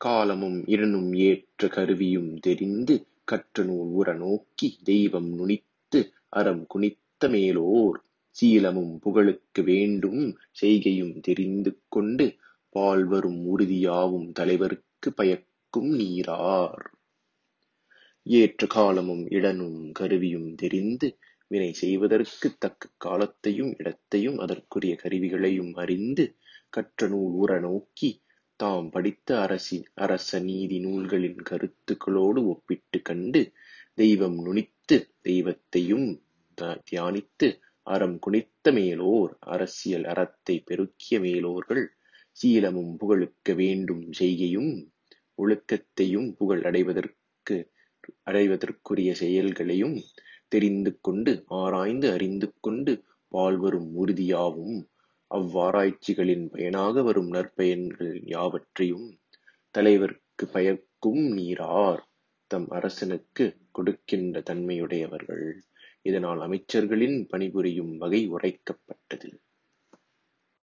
காலமும் இடனும் ஏற்ற கருவியும் தெரிந்து கற்றநூல் உற நோக்கி தெய்வம் நுனித்து அறம் குனித்த மேலோர். சீலமும் புகழுக்கு வேண்டும் செய்கையும் தெரிந்து கொண்டு பால்வரும் உறுதியாவும் தலைவர்க்கு பயக்கும் நீரார். ஏற்ற காலமும் இடனும் கருவியும் தெரிந்து வினை செய்வதற்குத் தக்க காலத்தையும் இடத்தையும் அதற்குரிய கருவிகளையும் அறிந்து கற்ற நூல் உற நோக்கி தாம் படித்த அரசி அரச நீதி நூல்களின் கருத்துக்களோடு ஒப்பிட்டுக் கண்டு தெய்வம் நுனித்து தெய்வத்தையும் தியானித்து அறம் குனித்த மேலோர் அரசியல் அறத்தைப் பெருக்கிய மேலோர்கள் சீலமும் புகழுக்க வேண்டும் செய்கையும் ஒழுக்கத்தையும் புகழ் அடைவதற்கு அடைவதற்குரிய செயல்களையும் தெரிந்து கொண்டு ஆராய்ந்து அறிந்து கொண்டு வாழ்வரும் உறுதியாவும் அவ்வாராய்ச்சிகளின் பயனாக வரும் நற்பயன்கள் யாவற்றையும் தலைவர்க்கு பயக்கும் நீரார் தம் அரசனுக்குக் கொடுக்கின்ற தன்மையுடையவர்கள். இதனால் அமைச்சர்களின் பணிபுரியும் வகை உரைக்கப்பட்டது.